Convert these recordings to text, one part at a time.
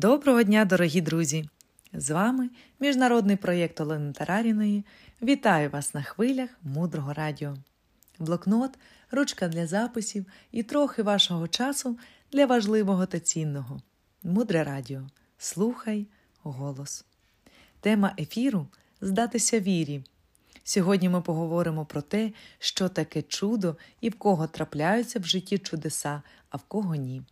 Доброго дня, дорогі друзі! З вами міжнародний проєкт Олени Тараріної. Вітаю вас на хвилях мудрого радіо. Блокнот, ручка для записів і трохи вашого часу для важливого та цінного. Мудре радіо. Слухай голос. Тема ефіру здатися вірі. Сьогодні ми поговоримо про те, що таке чудо і в кого трапляються в житті чудеса, а в кого ні.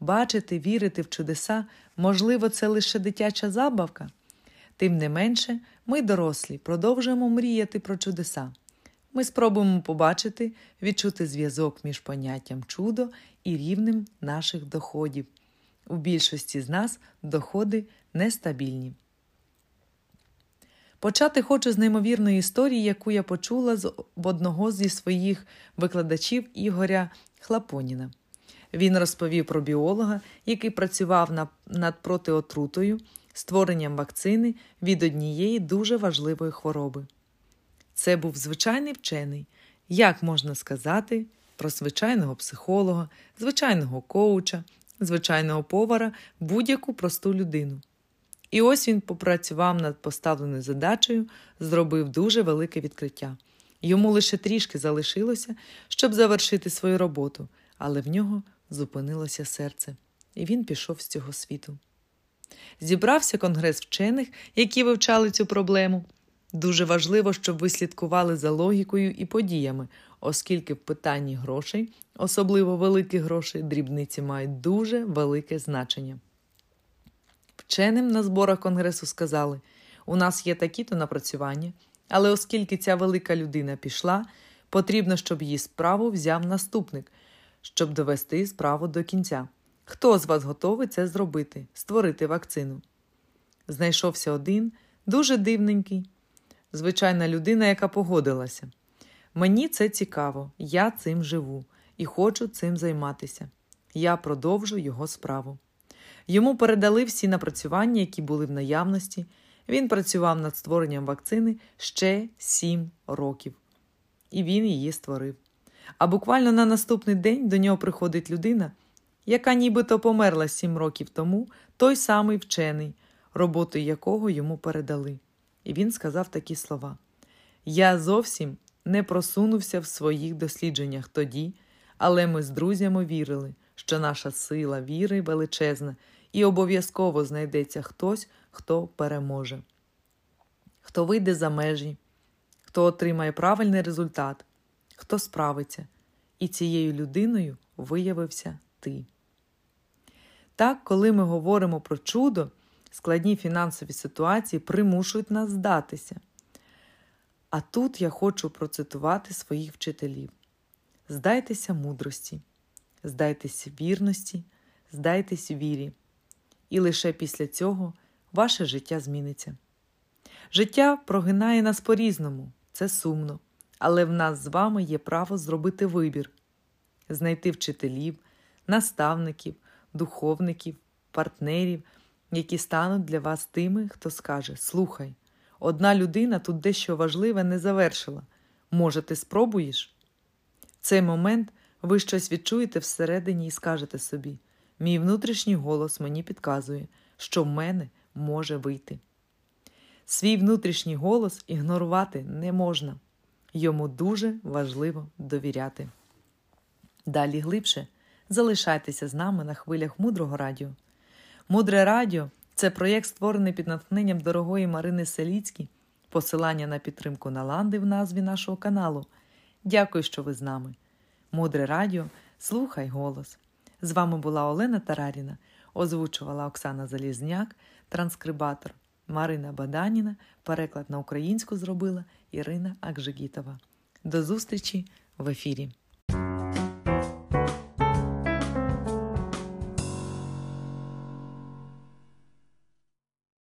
Бачити, вірити в чудеса, можливо, це лише дитяча забавка. Тим не менше, ми, дорослі, продовжуємо мріяти про чудеса. Ми спробуємо побачити, відчути зв'язок між поняттям чудо і рівнем наших доходів. У більшості з нас доходи нестабільні. Почати хочу з неймовірної історії, яку я почула з одного зі своїх викладачів Ігоря Хлапоніна. Він розповів про біолога, який працював над протиотрутою, створенням вакцини від однієї дуже важливої хвороби. Це був звичайний вчений, як можна сказати, про звичайного психолога, звичайного коуча, звичайного повара, будь-яку просту людину. І ось він попрацював над поставленою задачею, зробив дуже велике відкриття. Йому лише трішки залишилося, щоб завершити свою роботу, але в нього зупинилося серце, і він пішов з цього світу. Зібрався конгрес вчених, які вивчали цю проблему. Дуже важливо, щоб ви слідкували за логікою і подіями, оскільки в питанні грошей, особливо великих грошей, дрібниці мають дуже велике значення. Вченим на зборах конгресу сказали: у нас є такі-то напрацювання, але оскільки ця велика людина пішла, потрібно, щоб її справу взяв наступник, щоб довести справу до кінця. Хто з вас готовий це зробити, створити вакцину? Знайшовся один, дуже дивненький, звичайна людина, яка погодилася. Мені це цікаво, я цим живу і хочу цим займатися. Я продовжу його справу. Йому передали всі напрацювання, які були в наявності. Він працював над створенням вакцини ще сім років, і він її створив. А буквально на наступний день до нього приходить людина, яка нібито померла сім років тому, той самий вчений, роботу якого йому передали. І він сказав такі слова: Я зовсім не просунувся в своїх дослідженнях тоді, але ми з друзями вірили, що наша сила віри величезна, і обов'язково знайдеться хтось, хто переможе, хто вийде за межі, хто отримає правильний результат, хто справиться, і цією людиною виявився ти. Так, коли ми говоримо про чудо, складні фінансові ситуації примушують нас здатися. А тут я хочу процитувати своїх вчителів: здайтеся мудрості, здайтеся вірності, здайтесь вірі, і лише після цього ваше життя зміниться. Життя прогинає нас по різному, це сумно але в нас з вами є право зробити вибір, знайти вчителів, наставників, духовників, партнерів, які стануть для вас тими, хто скаже: Слухай, одна людина тут дещо важливе не завершила. Може, ти спробуєш? В цей момент ви щось відчуєте всередині і скажете собі: мій внутрішній голос мені підказує, що в мене може вийти. Свій внутрішній голос ігнорувати не можна. Йому дуже важливо довіряти. Далі глибше залишайтеся з нами на хвилях мудрого радіо. Мудре радіо це проєкт, створений під натхненням дорогої Марини Селіцькі, посилання на підтримку Наланди в назві нашого каналу. Дякую, що ви з нами. Мудре радіо, слухай голос. З вами була Олена Тараріна, озвучувала Оксана Залізняк, транскрибатор. Марина Баданіна, переклад на українську зробила Ірина Акжигітова. До зустрічі в ефірі.